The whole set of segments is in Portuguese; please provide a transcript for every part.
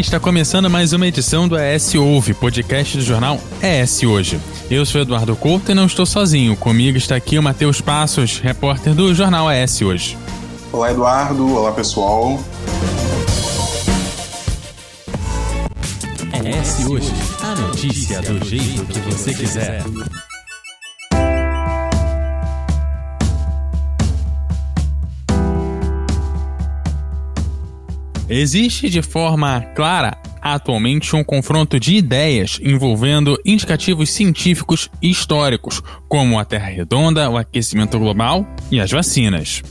está começando mais uma edição do ES Ouve, podcast do jornal ES Hoje. Eu sou Eduardo Couto e não estou sozinho. Comigo está aqui o Matheus Passos, repórter do jornal ES Hoje. Olá, Eduardo. Olá, pessoal. ES Hoje, a notícia do jeito que você quiser. Existe de forma clara atualmente um confronto de ideias envolvendo indicativos científicos e históricos, como a Terra Redonda, o aquecimento global e as vacinas.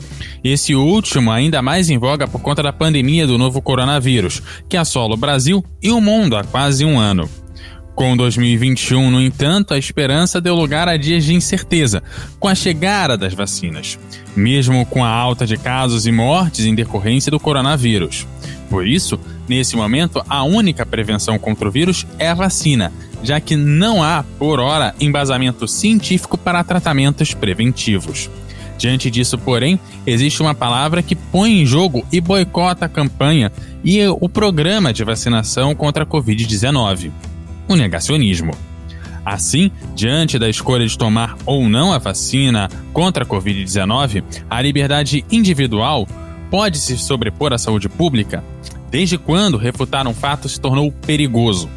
Esse último ainda mais em voga por conta da pandemia do novo coronavírus, que assola o Brasil e o mundo há quase um ano. Com 2021, no entanto, a esperança deu lugar a dias de incerteza com a chegada das vacinas, mesmo com a alta de casos e mortes em decorrência do coronavírus. Por isso, nesse momento, a única prevenção contra o vírus é a vacina, já que não há, por hora, embasamento científico para tratamentos preventivos. Diante disso, porém, existe uma palavra que põe em jogo e boicota a campanha e o programa de vacinação contra a Covid-19 o negacionismo. Assim, diante da escolha de tomar ou não a vacina contra a Covid-19, a liberdade individual pode se sobrepor à saúde pública? Desde quando refutar um fato se tornou perigoso?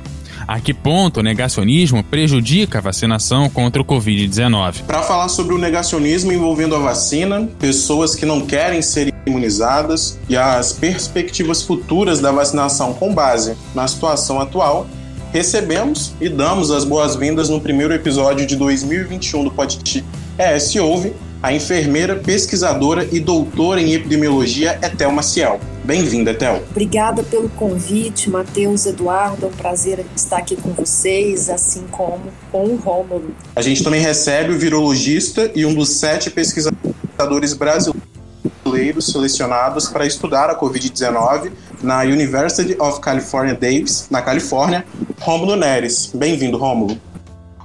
A que ponto o negacionismo prejudica a vacinação contra o Covid-19? Para falar sobre o negacionismo envolvendo a vacina, pessoas que não querem ser imunizadas e as perspectivas futuras da vacinação com base na situação atual, recebemos e damos as boas-vindas no primeiro episódio de 2021 do podcast ES Ouve, a enfermeira, pesquisadora e doutora em epidemiologia Etel Maciel. Bem-vinda, Etel. Obrigada pelo convite, Matheus Eduardo. É um prazer estar aqui com vocês, assim como com o Rômulo. A gente também recebe o virologista e um dos sete pesquisadores brasileiros selecionados para estudar a Covid-19 na University of California Davis, na Califórnia, Rômulo Neres. Bem-vindo, Rômulo.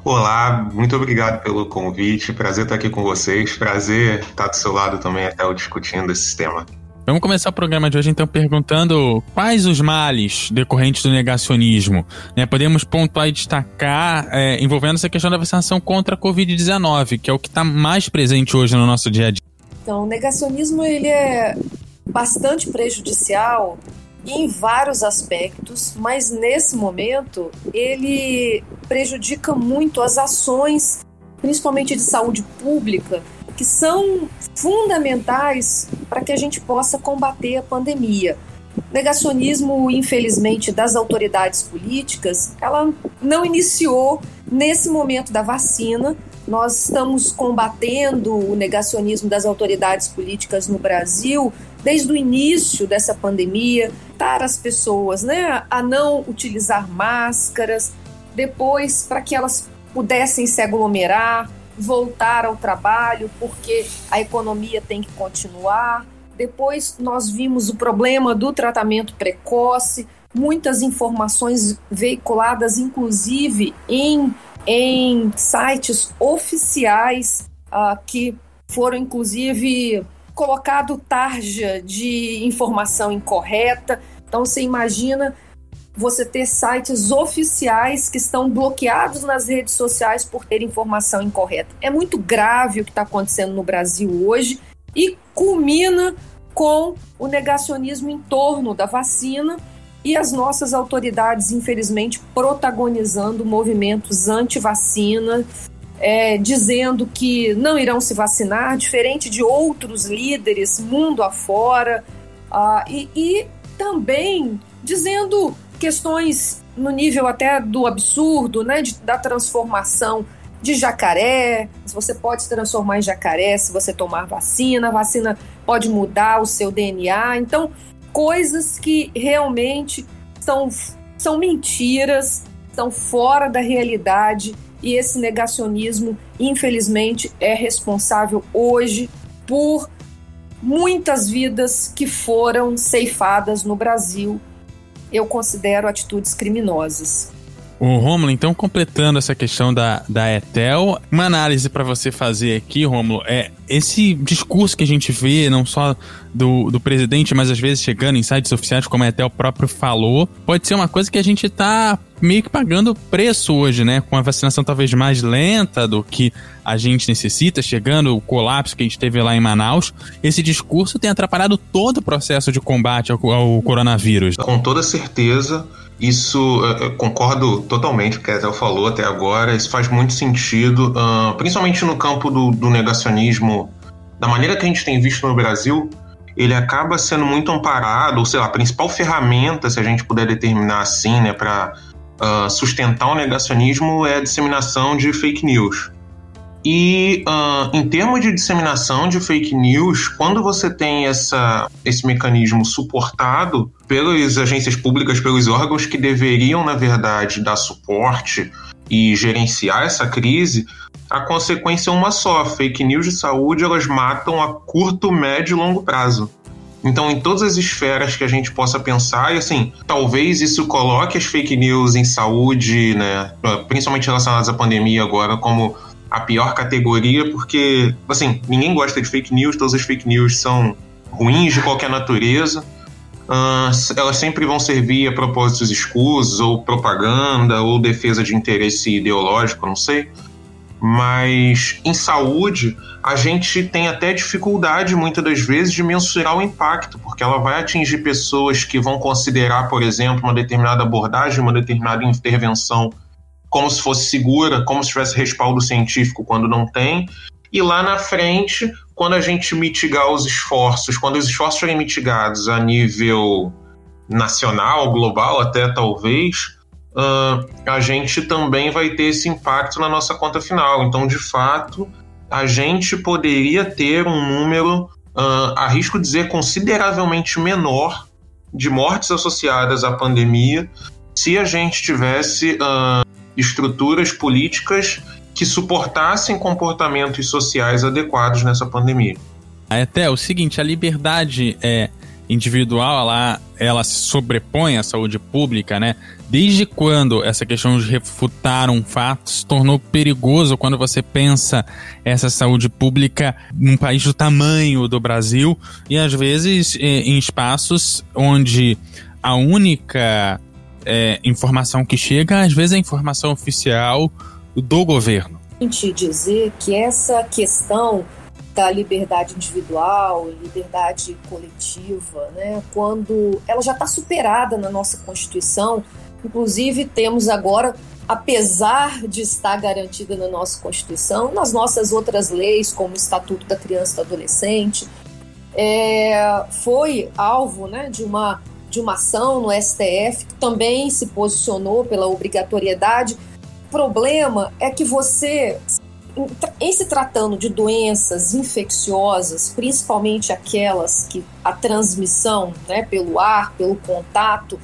Olá, muito obrigado pelo convite. Prazer estar aqui com vocês. Prazer estar do seu lado também, até discutindo esse tema. Vamos começar o programa de hoje então perguntando quais os males decorrentes do negacionismo. Né? Podemos pontuar e destacar é, envolvendo essa questão da vacinação contra a Covid-19, que é o que está mais presente hoje no nosso dia a dia. Então, o negacionismo ele é bastante prejudicial em vários aspectos, mas nesse momento ele prejudica muito as ações, principalmente de saúde pública, que são fundamentais para que a gente possa combater a pandemia. Negacionismo, infelizmente, das autoridades políticas, ela não iniciou nesse momento da vacina. Nós estamos combatendo o negacionismo das autoridades políticas no Brasil desde o início dessa pandemia, para as pessoas né, a não utilizar máscaras, depois para que elas pudessem se aglomerar, voltar ao trabalho, porque a economia tem que continuar. Depois nós vimos o problema do tratamento precoce, muitas informações veiculadas, inclusive em, em sites oficiais, uh, que foram inclusive colocado tarja de informação incorreta. Então você imagina você ter sites oficiais que estão bloqueados nas redes sociais por ter informação incorreta. É muito grave o que está acontecendo no Brasil hoje e culmina com o negacionismo em torno da vacina e as nossas autoridades, infelizmente, protagonizando movimentos anti-vacina, é, dizendo que não irão se vacinar, diferente de outros líderes mundo afora, uh, e, e também dizendo questões no nível até do absurdo, né, de, da transformação de jacaré, se você pode se transformar em jacaré se você tomar vacina, a vacina pode mudar o seu DNA, então coisas que realmente são, são mentiras, estão fora da realidade e esse negacionismo, infelizmente, é responsável hoje por muitas vidas que foram ceifadas no Brasil. Eu considero atitudes criminosas. O Romulo, então, completando essa questão da, da Etel, uma análise para você fazer aqui, Romulo, é esse discurso que a gente vê, não só do, do presidente, mas às vezes chegando em sites oficiais, como a Etel próprio falou, pode ser uma coisa que a gente tá meio que pagando preço hoje, né? Com a vacinação talvez mais lenta do que a gente necessita, chegando o colapso que a gente teve lá em Manaus, esse discurso tem atrapalhado todo o processo de combate ao, ao coronavírus. Com toda certeza. Isso, eu concordo totalmente com o que a Etel falou até agora. Isso faz muito sentido, uh, principalmente no campo do, do, negacionismo. Da maneira que a gente tem visto no Brasil, ele acaba sendo muito amparado, ou sei lá, a principal ferramenta, se a gente puder determinar assim, né, para uh, sustentar o negacionismo é a disseminação de fake news. E uh, em termos de disseminação de fake news, quando você tem essa, esse mecanismo suportado pelas agências públicas, pelos órgãos que deveriam, na verdade, dar suporte e gerenciar essa crise, a consequência é uma só: fake news de saúde elas matam a curto, médio e longo prazo. Então, em todas as esferas que a gente possa pensar, e assim, talvez isso coloque as fake news em saúde, né, principalmente relacionadas à pandemia agora, como a pior categoria, porque, assim, ninguém gosta de fake news, todas as fake news são ruins de qualquer natureza. Uh, elas sempre vão servir a propósitos escusos, ou propaganda, ou defesa de interesse ideológico, não sei. Mas em saúde, a gente tem até dificuldade, muitas das vezes, de mensurar o impacto, porque ela vai atingir pessoas que vão considerar, por exemplo, uma determinada abordagem, uma determinada intervenção como se fosse segura, como se tivesse respaldo científico quando não tem. E lá na frente, quando a gente mitigar os esforços, quando os esforços forem mitigados a nível nacional, global até talvez, uh, a gente também vai ter esse impacto na nossa conta final. Então, de fato, a gente poderia ter um número, uh, arrisco dizer, consideravelmente menor de mortes associadas à pandemia se a gente tivesse uh, estruturas políticas que suportassem comportamentos sociais adequados nessa pandemia. Até o seguinte, a liberdade é individual, ela, ela se sobrepõe à saúde pública, né? Desde quando essa questão de refutar um fato se tornou perigoso quando você pensa essa saúde pública num país do tamanho do Brasil e às vezes em espaços onde a única é, informação que chega, às vezes é informação oficial do governo. Dizer que essa questão da liberdade individual, liberdade coletiva, né, quando ela já está superada na nossa Constituição, inclusive temos agora, apesar de estar garantida na nossa Constituição, nas nossas outras leis, como o Estatuto da Criança e do Adolescente, é, foi alvo né, de uma de uma ação no STF, que também se posicionou pela obrigatoriedade. O problema é que você, em se tratando de doenças infecciosas, principalmente aquelas que a transmissão né, pelo ar, pelo contato,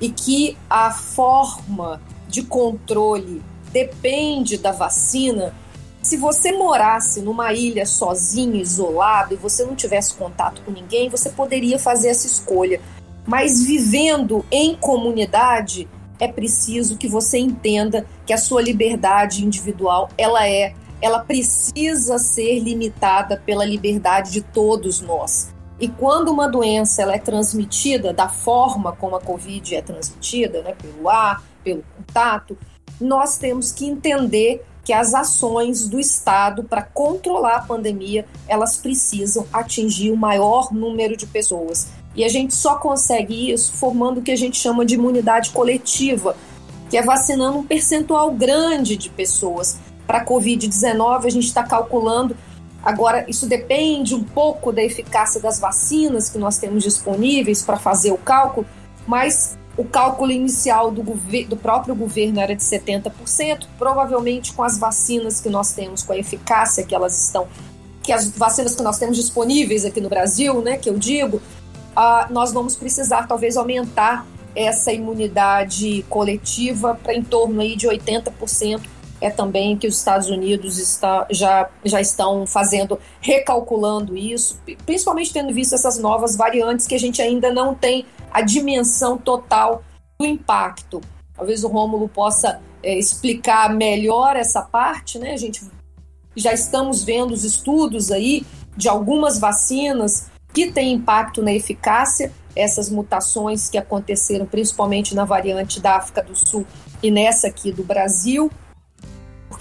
e que a forma de controle depende da vacina, se você morasse numa ilha sozinho, isolado, e você não tivesse contato com ninguém, você poderia fazer essa escolha. Mas vivendo em comunidade, é preciso que você entenda que a sua liberdade individual, ela é, ela precisa ser limitada pela liberdade de todos nós. E quando uma doença ela é transmitida da forma como a Covid é transmitida, né, pelo ar, pelo contato, nós temos que entender que as ações do Estado para controlar a pandemia, elas precisam atingir o maior número de pessoas. E a gente só consegue isso formando o que a gente chama de imunidade coletiva, que é vacinando um percentual grande de pessoas. Para a Covid-19, a gente está calculando. Agora, isso depende um pouco da eficácia das vacinas que nós temos disponíveis para fazer o cálculo, mas o cálculo inicial do, do, próprio governo era de 70%, provavelmente com as vacinas que nós temos, com a eficácia que elas estão, que as vacinas que nós temos disponíveis aqui no Brasil, né, que eu digo, uh, nós vamos precisar talvez aumentar essa imunidade coletiva para em torno aí de 80%. É também que os Estados Unidos está, já, já estão fazendo, recalculando isso, principalmente tendo visto essas novas variantes que a gente ainda não tem a dimensão total do impacto. talvez o Rômulo possa é, explicar melhor essa parte, né? A gente já estamos vendo os estudos aí de algumas vacinas que têm impacto na eficácia, essas mutações que aconteceram principalmente na variante da África do Sul e nessa aqui do Brasil,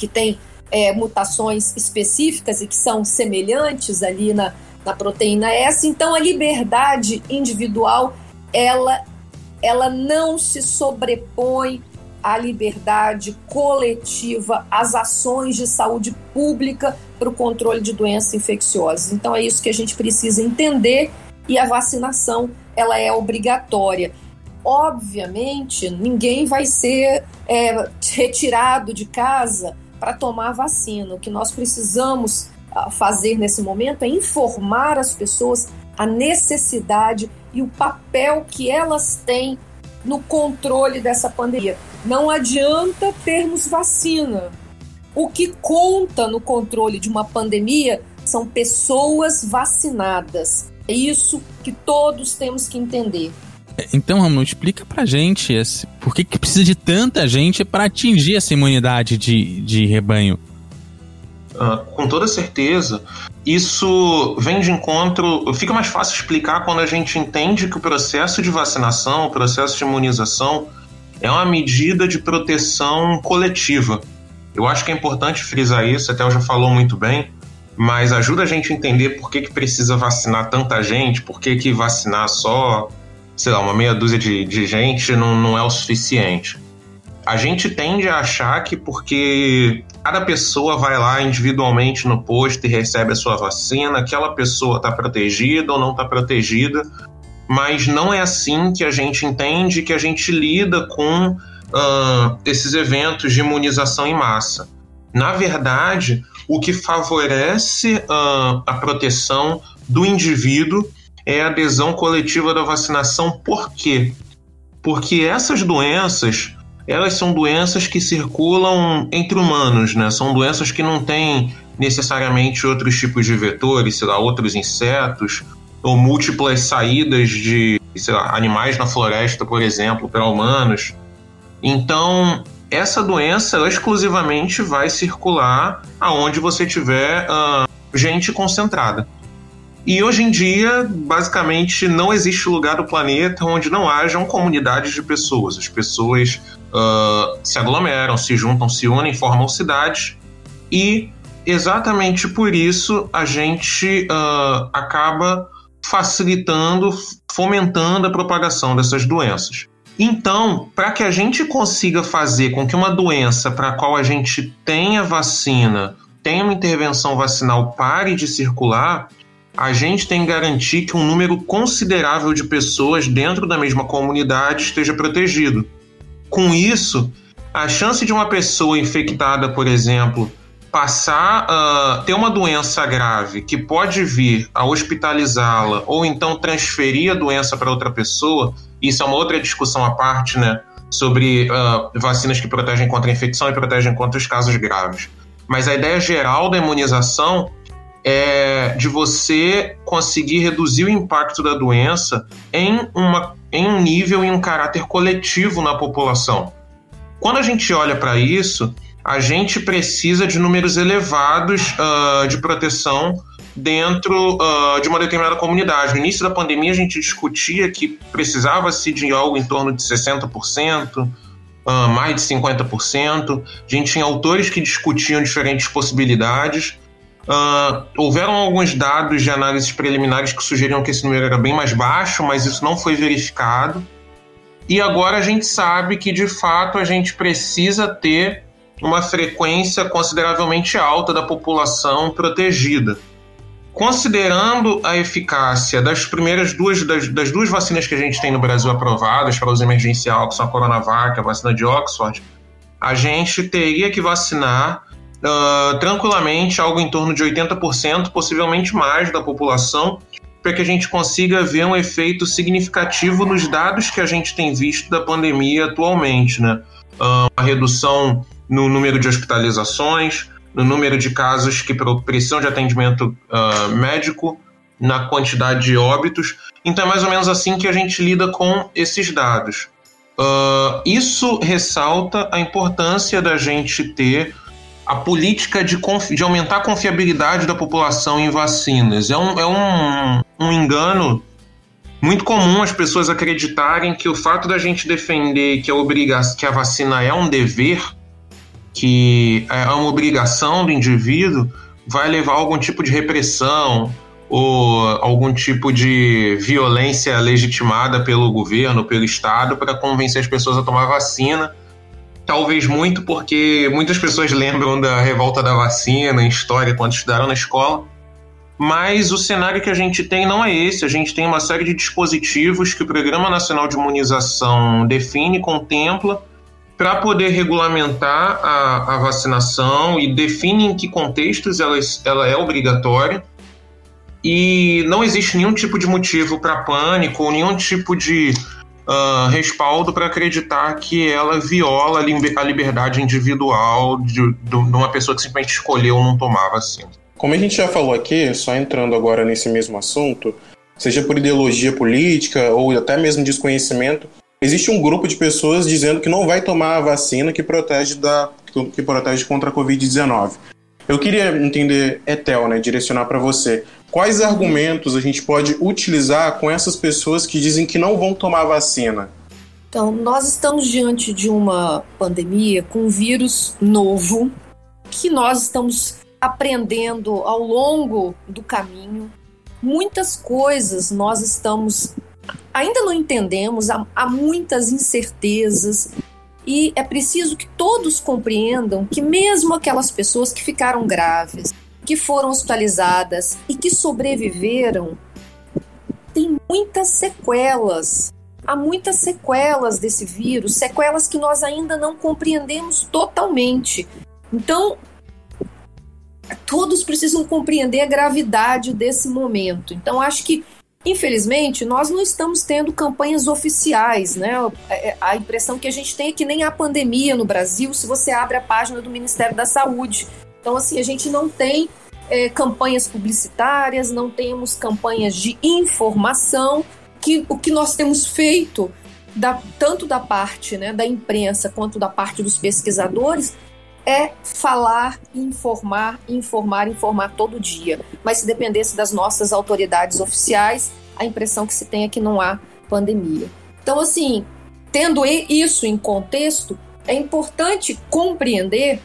porque tem é, mutações específicas e que são semelhantes ali na, na proteína S. Então, a liberdade individual, ela, ela não se sobrepõe à liberdade coletiva, às ações de saúde pública para o controle de doenças infecciosas. Então, é isso que a gente precisa entender e a vacinação, ela é obrigatória. Obviamente, ninguém vai ser é, retirado de casa para tomar a vacina. O que nós precisamos ah, fazer nesse momento é informar as pessoas a necessidade e o papel que elas têm no controle dessa pandemia. Não adianta termos vacina. O que conta no controle de uma pandemia são pessoas vacinadas. É isso que todos temos que entender. Então, Ramon, explica pra gente esse, por que, que precisa de tanta gente para atingir essa imunidade de, de rebanho. Uh, com toda certeza, isso vem de encontro. Fica mais fácil explicar quando a gente entende que o processo de vacinação, o processo de imunização, é uma medida de proteção coletiva. Eu acho que é importante frisar isso, até eu já falou muito bem, mas ajuda a gente a entender por que, que precisa vacinar tanta gente, por que, que vacinar só sei lá, uma meia dúzia de, de gente não, não é o suficiente. A gente tende a achar que porque cada pessoa vai lá individualmente no posto e recebe a sua vacina, aquela pessoa está protegida ou não está protegida, mas não é assim que a gente entende que a gente lida com uh, esses eventos de imunização em massa. Na verdade, o que favorece uh, a proteção do indivíduo é a adesão coletiva da vacinação. Por quê? Porque essas doenças, elas são doenças que circulam entre humanos, né? São doenças que não têm necessariamente outros tipos de vetores, sei lá, outros insetos, ou múltiplas saídas de lá, animais na floresta, por exemplo, para humanos. Então, essa doença ela exclusivamente vai circular aonde você tiver uh, gente concentrada. E hoje em dia, basicamente, não existe lugar do planeta onde não hajam comunidades de pessoas. As pessoas uh, se aglomeram, se juntam, se unem, formam cidades. E exatamente por isso a gente uh, acaba facilitando, fomentando a propagação dessas doenças. Então, para que a gente consiga fazer com que uma doença para a qual a gente tenha vacina, tenha uma intervenção vacinal pare de circular, a gente tem que garantir que um número considerável de pessoas dentro da mesma comunidade esteja protegido. Com isso, a chance de uma pessoa infectada, por exemplo, passar uh, ter uma doença grave que pode vir a hospitalizá-la ou então transferir a doença para outra pessoa, isso é uma outra discussão à parte, né? Sobre uh, vacinas que protegem contra a infecção e protegem contra os casos graves. Mas a ideia geral da imunização é de você conseguir reduzir o impacto da doença em, uma, em um nível e um caráter coletivo na população. Quando a gente olha para isso, a gente precisa de números elevados uh, de proteção dentro uh, de uma determinada comunidade. No início da pandemia, a gente discutia que precisava-se de algo em torno de 60%, uh, mais de 50%. A gente tinha autores que discutiam diferentes possibilidades. Uh, houveram alguns dados de análises preliminares que sugeriam que esse número era bem mais baixo, mas isso não foi verificado. E agora a gente sabe que de fato a gente precisa ter uma frequência consideravelmente alta da população protegida. Considerando a eficácia das primeiras duas das, das duas vacinas que a gente tem no Brasil aprovadas para uso emergencial, que são a Coronavac, a vacina de Oxford, a gente teria que vacinar uh, tranquilamente algo em torno de 80%, possivelmente mais da população, para que a gente consiga ver um efeito significativo nos dados que a gente tem visto da pandemia atualmente, né? Uh, uma redução no número de hospitalizações, no número de casos que precisam de atendimento uh, médico, na quantidade de óbitos. Então é mais ou menos assim que a gente lida com esses dados. Uh, isso ressalta a importância da gente ter a política de, de aumentar a confiabilidade da população em vacinas. É um, é um, um engano muito comum as pessoas acreditarem que o fato da gente defender que a, obriga que a vacina é um dever, que é uma obrigação do indivíduo, vai levar a algum tipo de repressão ou algum tipo de violência legitimada pelo governo, pelo Estado, para convencer as pessoas a tomar vacina Talvez muito porque muitas pessoas lembram da revolta da vacina em história quando estudaram na escola. Mas o cenário que a gente tem não é esse. A gente tem uma série de dispositivos que o Programa Nacional de Imunização define, contempla, para poder regulamentar a, a, vacinação e define em que contextos ela, ela é obrigatória. E não existe nenhum tipo de motivo para pânico ou nenhum tipo de uh, respaldo para acreditar que ela viola a liberdade individual de, de uma pessoa que simplesmente escolheu não tomar vacina. Como a gente já falou aqui, só entrando agora nesse mesmo assunto, seja por ideologia política ou até mesmo desconhecimento, existe um grupo de pessoas dizendo que não vai tomar a vacina que protege, da, que protege contra a Covid-19. Eu queria entender, Etel, né, direcionar para você. Quais argumentos a gente pode utilizar com essas pessoas que dizem que não vão tomar vacina? Então, nós estamos diante de uma pandemia com um vírus novo que nós estamos aprendendo ao longo do caminho. Muitas coisas nós estamos ainda não entendemos, há, há muitas incertezas e é preciso que todos compreendam que mesmo aquelas pessoas que ficaram graves, que foram hospitalizadas e que sobreviveram têm muitas sequelas. Há muitas sequelas desse vírus, sequelas que nós ainda não compreendemos totalmente. Então, todos precisam compreender a gravidade desse momento. Então, acho que, infelizmente, nós não estamos tendo campanhas oficiais, né? É, a impressão que a gente tem é que nem a pandemia no Brasil, se você abre a página do Ministério da Saúde. Então, assim, a gente não tem é, campanhas publicitárias, não temos campanhas de informação, que o que nós temos feito, da, tanto da parte né, da imprensa quanto da parte dos pesquisadores, é falar, informar, informar, informar todo dia. Mas se dependesse das nossas autoridades oficiais, a impressão que se tem é que não há pandemia. Então, assim, tendo isso em contexto, é importante compreender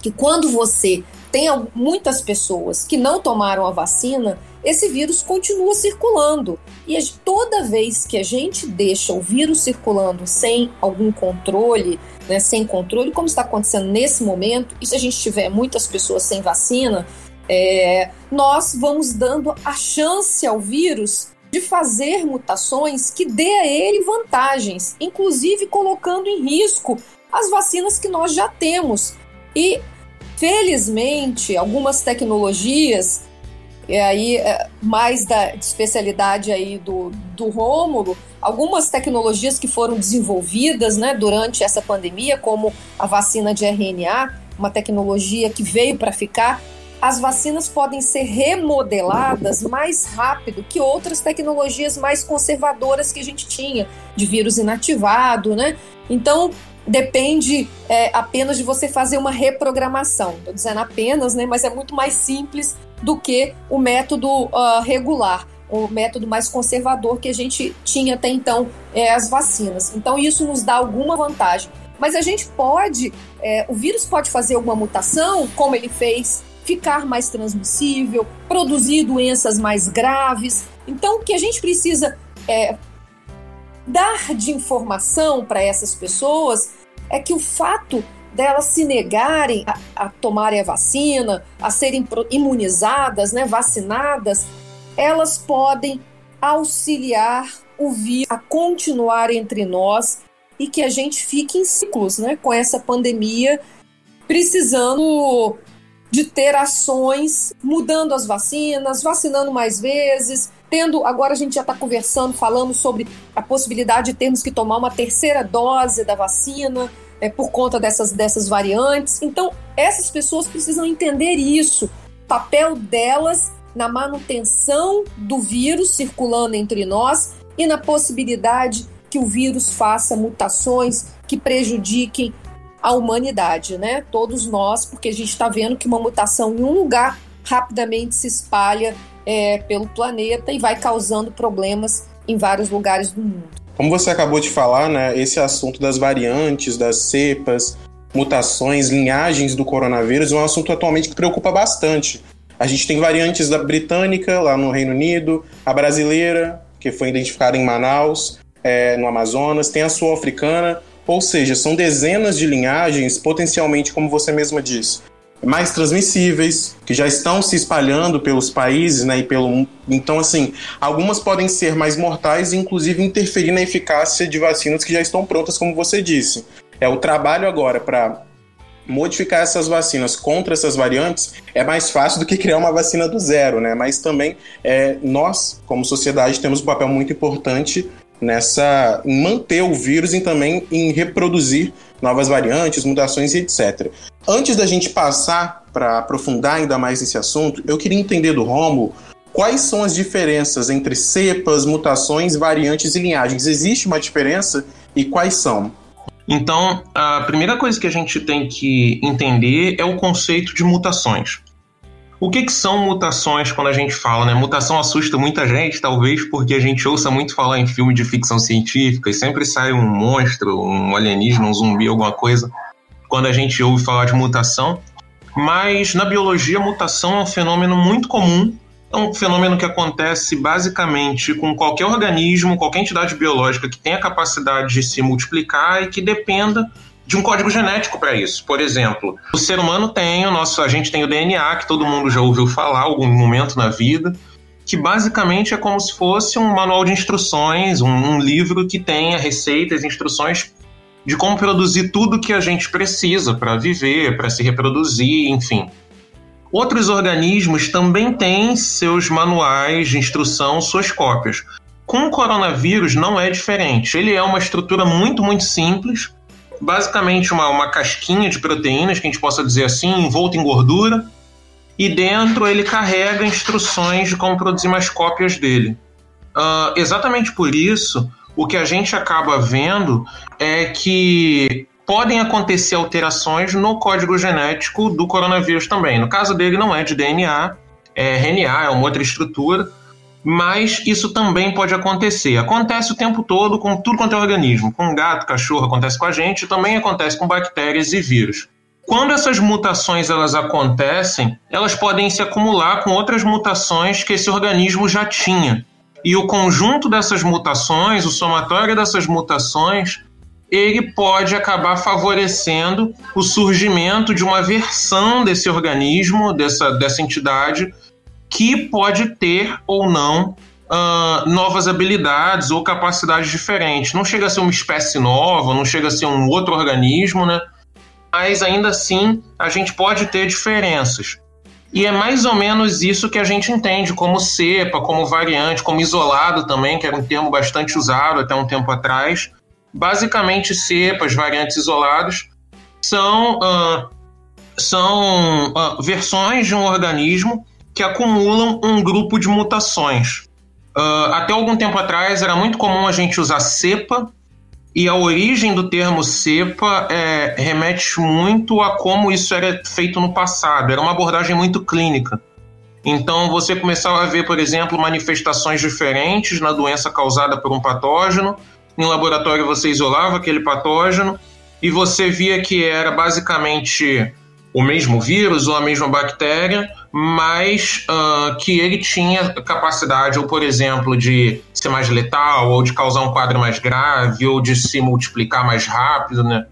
que quando você tem muitas pessoas que não tomaram a vacina, esse vírus continua circulando. E toda vez que a gente deixa o vírus circulando sem algum controle, né, sem controle, como está acontecendo nesse momento, e se a gente tiver muitas pessoas sem vacina, é, nós vamos dando a chance ao vírus de fazer mutações que dê a ele vantagens, inclusive colocando em risco as vacinas que nós já temos. E Felizmente, algumas tecnologias, e aí é, mais da especialidade aí do, do Rômulo, algumas tecnologias que foram desenvolvidas né, durante essa pandemia, como a vacina de RNA, uma tecnologia que veio para ficar, as vacinas podem ser remodeladas mais rápido que outras tecnologias mais conservadoras que a gente tinha, de vírus inativado, né? Então, depende é, apenas de você fazer uma reprogramação. Estou dizendo apenas, né, mas é muito mais simples do que o método uh, regular, o método mais conservador que a gente tinha até então, é, as vacinas. Então, isso nos dá alguma vantagem. Mas a gente pode, é, o vírus pode fazer alguma mutação, como ele fez, ficar mais transmissível, produzir doenças mais graves. Então, o que a gente precisa é, dar de informação para essas pessoas é que o fato delas se negarem a, a, tomarem a vacina, a serem imunizadas, né, vacinadas, elas podem auxiliar o vírus a continuar entre nós e que a gente fique em ciclos, né, com essa pandemia, precisando de ter ações, mudando as vacinas, vacinando mais vezes, tendo, agora a gente já está conversando, falando sobre a possibilidade de termos que tomar uma terceira dose da vacina é, por conta dessas, dessas variantes. Então, essas pessoas precisam entender isso, o papel delas na manutenção do vírus circulando entre nós e na possibilidade que o vírus faça mutações que prejudiquem a humanidade, né? Todos nós, porque a gente está vendo que uma mutação em um lugar rapidamente se espalha é, pelo planeta e vai causando problemas em vários lugares do mundo. Como você acabou de falar, né, esse assunto das variantes, das cepas, mutações, linhagens do coronavírus é um assunto atualmente que preocupa bastante. A gente tem variantes da britânica lá no Reino Unido, a brasileira, que foi identificada em Manaus, é, no Amazonas, tem a sul-africana, ou seja, são dezenas de linhagens potencialmente, como você mesma disse, mais transmissíveis, que já estão se espalhando pelos países, né, e pelo então assim, algumas podem ser mais mortais e inclusive interferir na eficácia de vacinas que já estão prontas, como você disse. É o trabalho agora para modificar essas vacinas contra essas variantes é mais fácil do que criar uma vacina do zero, né? Mas também é, nós, como sociedade, temos um papel muito importante nessa em manter o vírus e também em reproduzir novas variantes, mutações e etc. Antes da gente passar para aprofundar ainda mais nesse assunto, eu queria entender do Romo quais são as diferenças entre cepas, mutações, variantes e linhagens. Existe uma diferença e quais são? Então, a primeira coisa que a gente tem que entender é o conceito de mutações. O que, que, são mutações quando a gente fala, né? Mutação assusta muita gente, talvez porque a gente ouça muito falar em filme de ficção científica e sempre sai um monstro, um alienígena, um zumbi, alguma coisa, quando a gente ouve falar de mutação. Mas na biologia, mutação é um fenômeno muito comum. É um fenômeno que acontece basicamente com qualquer organismo, qualquer entidade biológica que tenha capacidade de se multiplicar e que dependa de um código genético para isso. Por exemplo, o ser humano tem o nosso, a gente tem o DNA que todo mundo já ouviu falar algum momento na vida, que basicamente é como se fosse um manual de instruções, um, um livro que tenha receitas, instruções de como produzir tudo que a gente precisa para viver, para se reproduzir, enfim. Outros organismos também têm seus manuais de instrução, suas cópias. Com o coronavírus não é diferente. Ele é uma estrutura muito, muito simples, basicamente uma, uma casquinha de proteínas, que a gente possa dizer assim, envolta em gordura, e dentro ele carrega instruções de como produzir mais cópias dele. Uh, exatamente por isso, o que a gente acaba vendo é que podem acontecer alterações no código genético do coronavírus também. No caso dele, não é de DNA, é RNA, é uma outra estrutura, mas isso também pode acontecer. Acontece o tempo todo com tudo quanto é organismo. Com gato, cachorro, acontece com a gente, também acontece com bactérias e vírus. Quando essas mutações elas acontecem, elas podem se acumular com outras mutações que esse organismo já tinha. E o conjunto dessas mutações, o somatório dessas mutações, ele pode acabar favorecendo o surgimento de uma versão desse organismo, dessa, dessa entidade, que pode ter ou não uh, novas habilidades ou capacidades diferentes. Não chega a ser uma espécie nova, não chega a ser um outro organismo, né? Mas ainda assim a gente pode ter diferenças. E é mais ou menos isso que a gente entende como cepa, como variante, como isolado também, que era um termo bastante usado até um tempo atrás. Basicamente, cepas, variantes isolados, são, uh, são uh, versões de um organismo que acumulam um grupo de mutações. Uh, até algum tempo atrás era muito comum a gente usar cepa, e a origem do termo cepa é, remete muito a como isso era feito no passado. Era uma abordagem muito clínica. Então você começava a ver, por exemplo, manifestações diferentes na doença causada por um patógeno. Em laboratório você isolava aquele patógeno e você via que era basicamente o mesmo vírus ou a mesma bactéria, mas uh, que ele tinha capacidade, ou por exemplo, de ser mais letal, ou de causar um quadro mais grave, ou de se multiplicar mais rápido, né?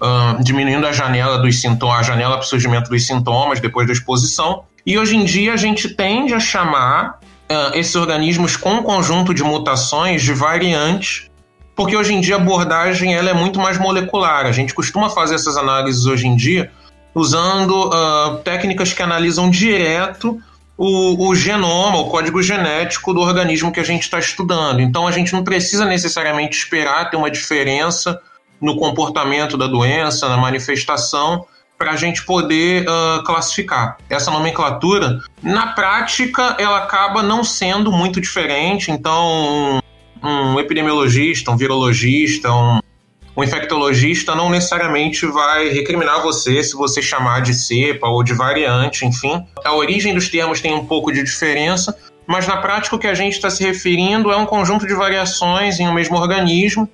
Uh, diminuindo a janela dos sintomas, a janela para o surgimento dos sintomas depois da exposição. E hoje em dia a gente tende a chamar uh, esses organismos com um conjunto de mutações de variantes, porque hoje em dia a abordagem ela é muito mais molecular. A gente costuma fazer essas análises hoje em dia usando uh, técnicas que analisam direto o, o, genoma, o código genético do organismo que a gente está estudando. Então a gente não precisa necessariamente esperar ter uma diferença no comportamento da doença, na manifestação, para a gente poder uh, classificar. Essa nomenclatura, na prática, ela acaba não sendo muito diferente. Então, um epidemiologista, um virologista, um, um infectologista não necessariamente vai recriminar você se você chamar de cepa ou de variante, enfim. A origem dos termos tem um pouco de diferença, mas na prática o que a gente está se referindo é um conjunto de variações em um mesmo organismo.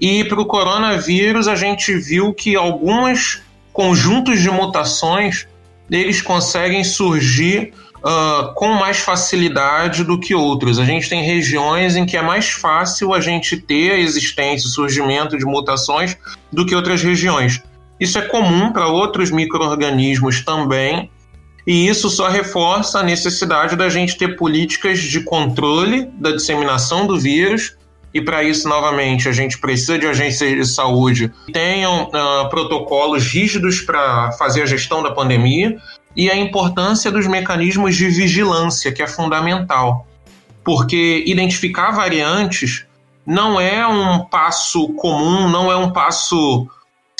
E para o coronavírus a gente viu que alguns conjuntos de mutações eles conseguem surgir uh, com mais facilidade do que outros. A gente tem regiões em que é mais fácil a gente ter a existência, o surgimento de mutações do que outras regiões. Isso é comum para outros micro-organismos também, e isso só reforça a necessidade da gente ter políticas de controle da disseminação do vírus. E para isso, novamente, a gente precisa de agências de saúde que tenham uh, protocolos rígidos para fazer a gestão da pandemia, e a importância dos mecanismos de vigilância, que é fundamental. Porque identificar variantes não é um passo comum, não é um passo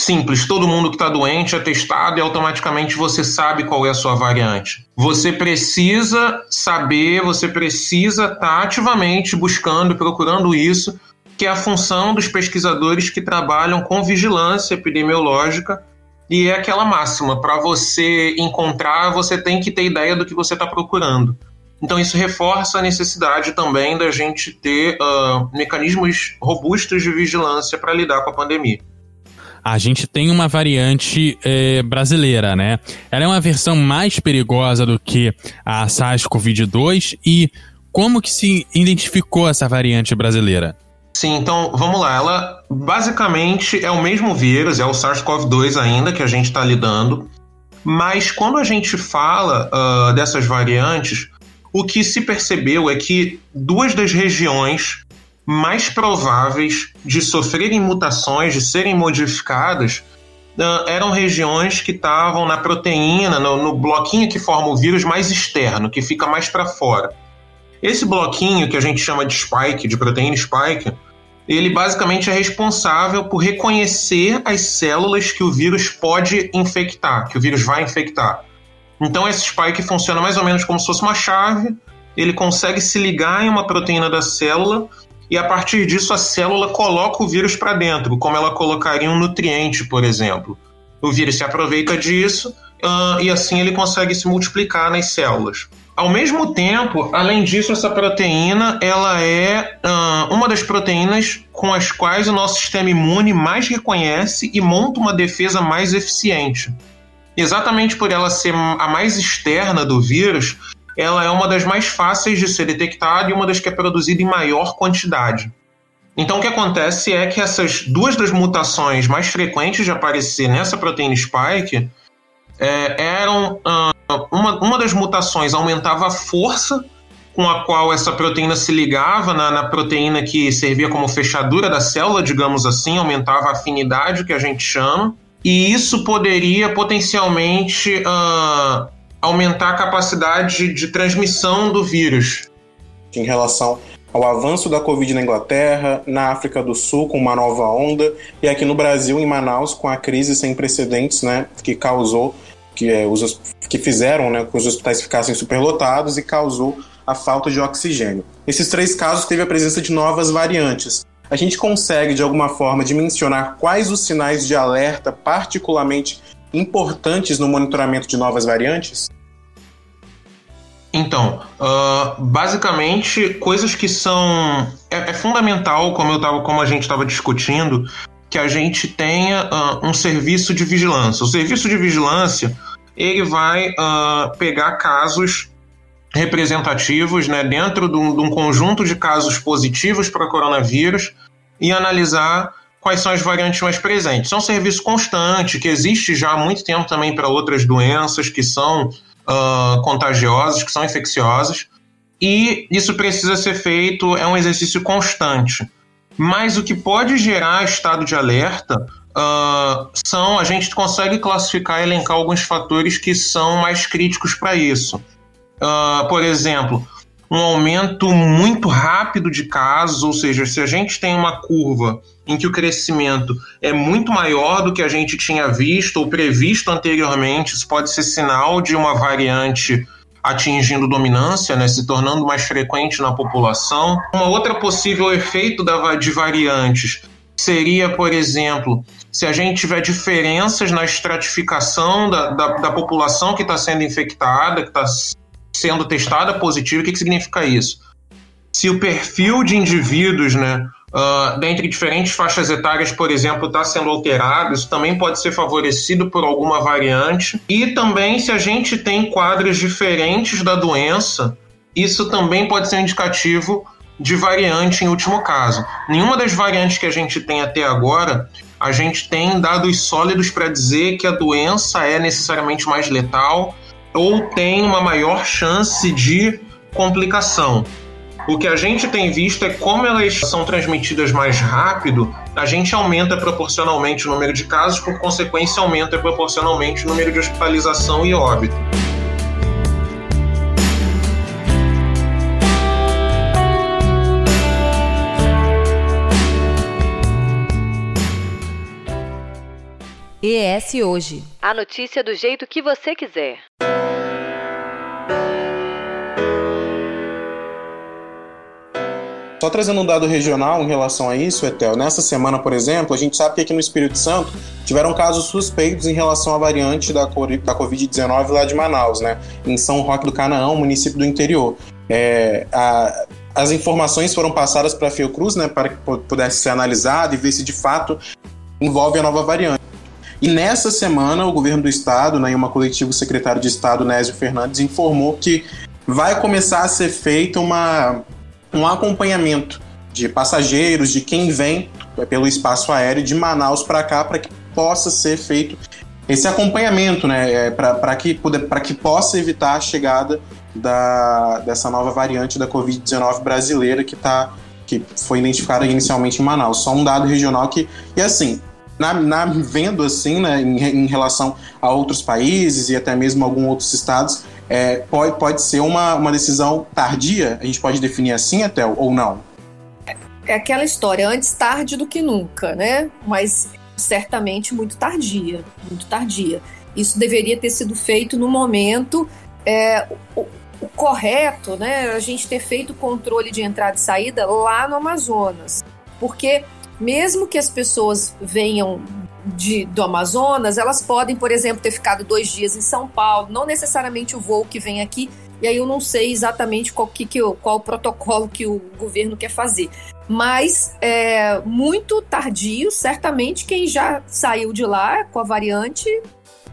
simples. Todo mundo que está doente é testado e automaticamente você sabe qual é a sua variante. Você precisa saber, você precisa estar tá ativamente buscando, procurando isso, que é a função dos pesquisadores que trabalham com vigilância epidemiológica e é aquela máxima: para você encontrar, você tem que ter ideia do que você está procurando. Então, isso reforça a necessidade também da gente ter uh, mecanismos robustos de vigilância para lidar com a pandemia. A gente tem uma variante é, brasileira, né? Ela é uma versão mais perigosa do que a SARS-CoV-2 e como que se identificou essa variante brasileira? Sim, então vamos lá. Ela basicamente é o mesmo vírus, é o SARS-CoV-2 ainda que a gente está lidando. Mas quando a gente fala uh, dessas variantes, o que se percebeu é que duas das regiões mais prováveis de sofrerem mutações, de serem modificadas, uh, eram regiões que estavam na proteína, no, no bloquinho que forma o vírus mais externo, que fica mais para fora. Esse bloquinho que a gente chama de spike, de proteína spike, ele basicamente é responsável por reconhecer as células que o vírus pode infectar, que o vírus vai infectar. Então esse spike funciona mais ou menos como se fosse uma chave, ele consegue se ligar em uma proteína da célula e a partir disso a célula coloca o vírus para dentro, como ela colocaria um nutriente, por exemplo. O vírus se aproveita disso uh, e assim ele consegue se multiplicar nas células. Ao mesmo tempo, além disso, essa proteína ela é uh, uma das proteínas com as quais o nosso sistema imune mais reconhece e monta uma defesa mais eficiente. Exatamente por ela ser a mais externa do vírus, ela é uma das mais fáceis de ser detectada e uma das que é produzida em maior quantidade. Então, o que acontece é que essas duas das mutações mais frequentes de aparecer nessa proteína spike é, eram uh, uma, uma das mutações aumentava a força com a qual essa proteína se ligava na, na, proteína que servia como fechadura da célula, digamos assim, aumentava a afinidade que a gente chama, e isso poderia potencialmente uh, aumentar a capacidade de transmissão do vírus. Em relação ao avanço da Covid na Inglaterra, na África do Sul com uma nova onda e aqui no Brasil, em Manaus, com a crise sem precedentes, né, que causou que, é, os, que fizeram né, que os hospitais ficassem superlotados e causou a falta de oxigênio. Nesses três casos teve a presença de novas variantes. A gente consegue, de alguma forma, dimensionar quais os sinais de alerta particularmente importantes no monitoramento de novas variantes? Então, uh, basicamente, coisas que são. É, é fundamental, como, eu tava, como a gente estava discutindo, que a gente tenha uh, um serviço de vigilância. O serviço de vigilância ele vai uh, pegar casos representativos né, dentro de um, de um conjunto de casos positivos para coronavírus e analisar quais são as variantes mais presentes. É um serviço constante que existe já há muito tempo também para outras doenças que são uh, contagiosas, que são infecciosas, e isso precisa ser feito, é um exercício constante. Mas o que pode gerar estado de alerta uh, são, a gente consegue classificar e elencar alguns fatores que são mais críticos para isso. Uh, por exemplo, um aumento muito rápido de casos, ou seja, se a gente tem uma curva em que o crescimento é muito maior do que a gente tinha visto ou previsto anteriormente, isso pode ser sinal de uma variante atingindo dominância, né, se tornando mais frequente na população. Uma outra possível efeito da, de variantes seria, por exemplo, se a gente tiver diferenças na estratificação da, da, da população que está sendo infectada, que está sendo testada positiva, o que, que significa isso? Se o perfil de indivíduos, né, uh, dentre diferentes faixas etárias, por exemplo, está sendo alterado, isso também pode ser favorecido por alguma variante. E também, se a gente tem quadros diferentes da doença, isso também pode ser indicativo de variante em último caso. Nenhuma das variantes que a gente tem até agora, a gente tem dados sólidos para dizer que a doença é necessariamente mais letal ou tem uma maior chance de complicação. O que a gente tem visto é como elas são transmitidas mais rápido, a gente aumenta proporcionalmente o número de casos, por consequência, aumenta proporcionalmente o número de hospitalização e óbito. ES Hoje. A notícia do jeito que você quiser. Só trazendo um dado regional em relação a isso, Etel, nessa semana, por exemplo, a gente sabe que aqui no Espírito Santo tiveram casos suspeitos em relação à variante da, da Covid-19 lá de Manaus, né? Em São Roque do Canaã, município do interior. É, a, as informações foram passadas para a Fiocruz, né, para que pudesse ser analisado e ver se de fato envolve a nova variante. E nessa semana, o governo do estado, né, em uma coletiva, o secretário de Estado, Nésio Fernandes, informou que vai começar a ser feita uma um acompanhamento de passageiros, de quem vem pelo espaço aéreo de Manaus para cá, para que possa ser feito esse acompanhamento, né, é, para que, que possa evitar a chegada da, dessa nova variante da Covid-19 brasileira que, tá, que foi identificada inicialmente em Manaus. Só um dado regional que, e assim, na, na, vendo assim, né, em, em, relação a outros países e até mesmo alguns outros estados, é, pode, pode ser uma, uma decisão tardia? A gente pode definir assim, até ou não? É aquela história, antes tarde do que nunca, né? Mas certamente muito tardia, muito tardia. Isso deveria ter sido feito no momento é, o, o correto, né? A gente ter feito o controle de entrada e saída lá no Amazonas. Porque mesmo que as pessoas venham de, do Amazonas, elas podem, por exemplo, ter ficado dois dias em São Paulo, não necessariamente o voo que vem aqui, e aí eu não sei exatamente qual, que, que, qual o protocolo que o governo quer fazer. Mas é muito tardio, certamente quem já saiu de lá com a variante.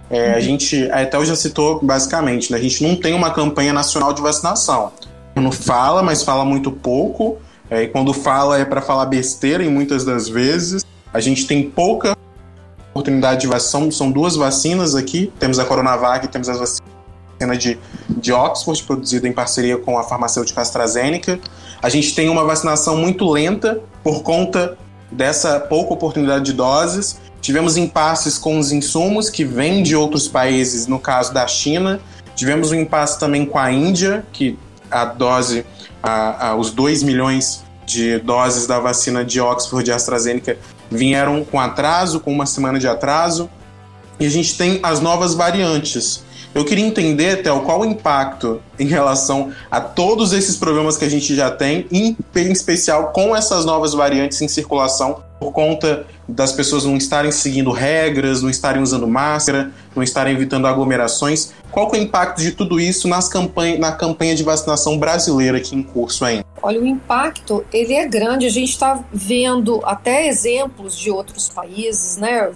É, a gente, até já citou basicamente, né, a gente não tem uma campanha nacional de vacinação. Não fala, mas fala muito pouco. É, e quando fala é para falar besteira em muitas das vezes. A gente tem pouca oportunidade de vacinação. São duas vacinas aqui. Temos a Coronavac e temos a vacina de, de Oxford, produzida em parceria com a farmacêutica AstraZeneca. A gente tem uma vacinação muito lenta por conta dessa pouca oportunidade de doses. Tivemos impasses com os insumos que vêm de outros países, no caso da China. Tivemos um impasse também com a Índia, que a dose a, a, os 2 milhões de doses da vacina de Oxford e AstraZeneca vieram com atraso, com uma semana de atraso. E a gente tem as novas variantes. Eu queria entender, Théo, qual o impacto em relação a todos esses problemas que a gente já tem, em, em especial com essas novas variantes em circulação, por conta das pessoas não estarem seguindo regras, não estarem usando máscara, não estarem evitando aglomerações. Qual é o impacto de tudo isso nas campanha, na campanha de vacinação brasileira aqui em curso ainda? Olha, o impacto ele é grande. A gente está vendo até exemplos de outros países, né?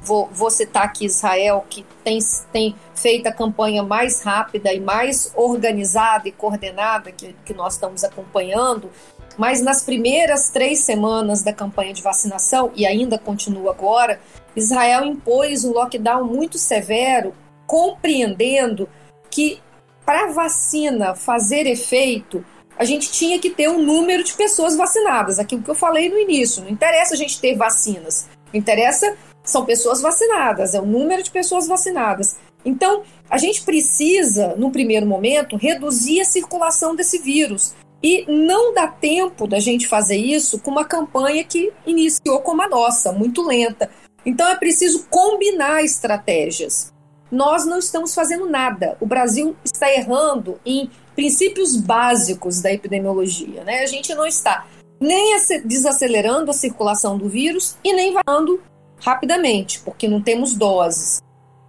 Vou, vou citar aqui Israel, que tem, tem feito a campanha mais rápida e mais organizada e coordenada que, que nós estamos acompanhando, mas nas primeiras três semanas da campanha de vacinação, e ainda continua agora, Israel impôs um lockdown muito severo, compreendendo que para a vacina fazer efeito, a gente tinha que ter um número de pessoas vacinadas, aquilo que eu falei no início. Não interessa a gente ter vacinas, interessa são pessoas vacinadas, é o número de pessoas vacinadas. Então, a gente precisa, no primeiro momento, reduzir a circulação desse vírus. E não dá tempo da gente fazer isso com uma campanha que iniciou como a nossa, muito lenta. Então é preciso combinar estratégias. nós não estamos fazendo nada. O Brasil está errando em princípios básicos da epidemiologia. Né? A gente não está nem desacelerando a circulação do vírus e nem varando rapidamente, porque não temos doses.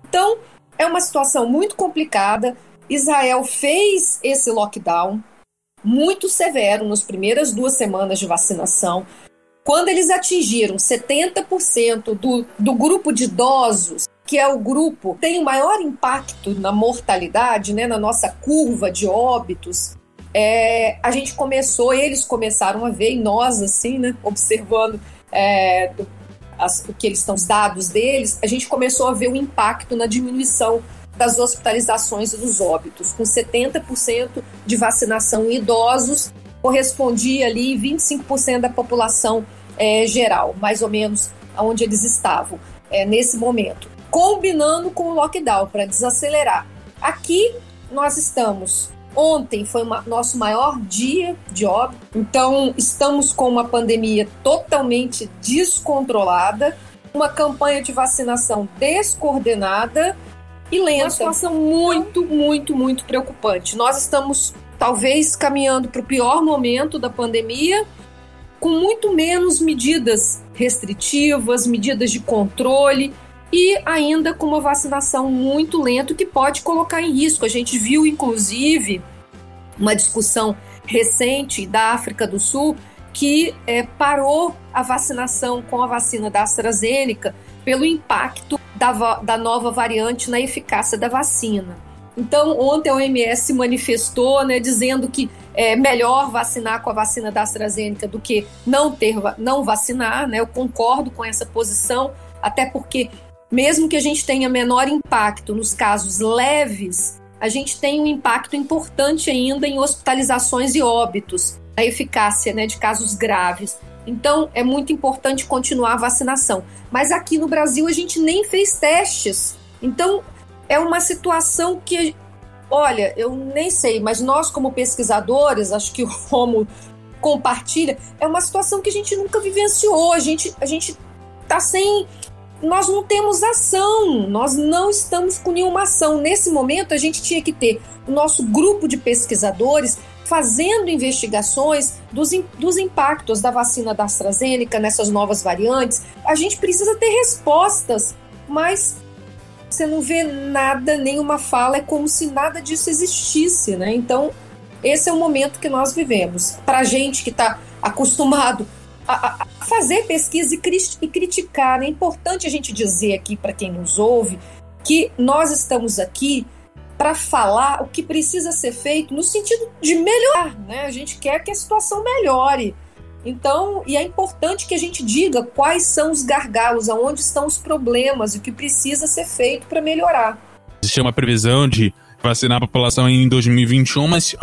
Então, é uma situação muito complicada. Israel fez esse lockdown muito severo nas primeiras duas semanas de vacinação. Quando eles atingiram 70% do, do grupo de idosos, que é o grupo que tem o maior impacto na mortalidade, né, na nossa curva de óbitos, é, a gente começou, eles começaram a ver, e nós, assim, né, observando é, as, o que eles estão, os dados deles, a gente começou a ver o impacto na diminuição das hospitalizações e dos óbitos, com 70% de vacinação em idosos, correspondia ali 25% da população é, geral, mais ou menos onde eles estavam é, nesse momento, combinando com o lockdown para desacelerar. Aqui nós estamos. Ontem foi uma, nosso maior dia de óbito, então estamos com uma pandemia totalmente descontrolada, uma campanha de vacinação descoordenada e lenta. Uma situação muito, muito, muito preocupante. Nós estamos talvez caminhando para o pior momento da pandemia, com muito menos medidas restritivas, medidas de controle e ainda com uma vacinação muito lenta que pode colocar em risco. A gente viu, inclusive, uma discussão recente da África do Sul que é, parou a vacinação com a vacina da AstraZeneca pelo impacto da, da nova variante na eficácia da vacina. Então, ontem a OMS se manifestou, né, dizendo que é melhor vacinar com a vacina da AstraZeneca do que não ter não vacinar, né? Eu concordo com essa posição, até porque mesmo que a gente tenha menor impacto nos casos leves, a gente tem um impacto importante ainda em hospitalizações e óbitos, a eficácia né, de casos graves. Então, é muito importante continuar a vacinação. Mas aqui no Brasil, a gente nem fez testes. Então, é uma situação que, olha, eu nem sei, mas nós, como pesquisadores, acho que o Romo compartilha, é uma situação que a gente nunca vivenciou. A gente a gente está sem nós não temos ação, nós não estamos com nenhuma ação. Nesse momento, a gente tinha que ter o nosso grupo de pesquisadores fazendo investigações dos, dos impactos da vacina da AstraZeneca nessas novas variantes. A gente precisa ter respostas, mas você não vê nada, nenhuma fala, é como se nada disso existisse, né? Então, esse é o momento que nós vivemos. Para gente que está acostumado a, a fazer pesquisa e, e criticar. É importante a gente dizer aqui para quem nos ouve que nós estamos aqui para falar o que precisa ser feito no sentido de melhorar, né? A gente quer que a situação melhore. Então, e é importante que a gente diga quais são os gargalos, aonde estão os problemas o que precisa ser feito para melhorar. Existe uma previsão de vacinar a população em 2021, mas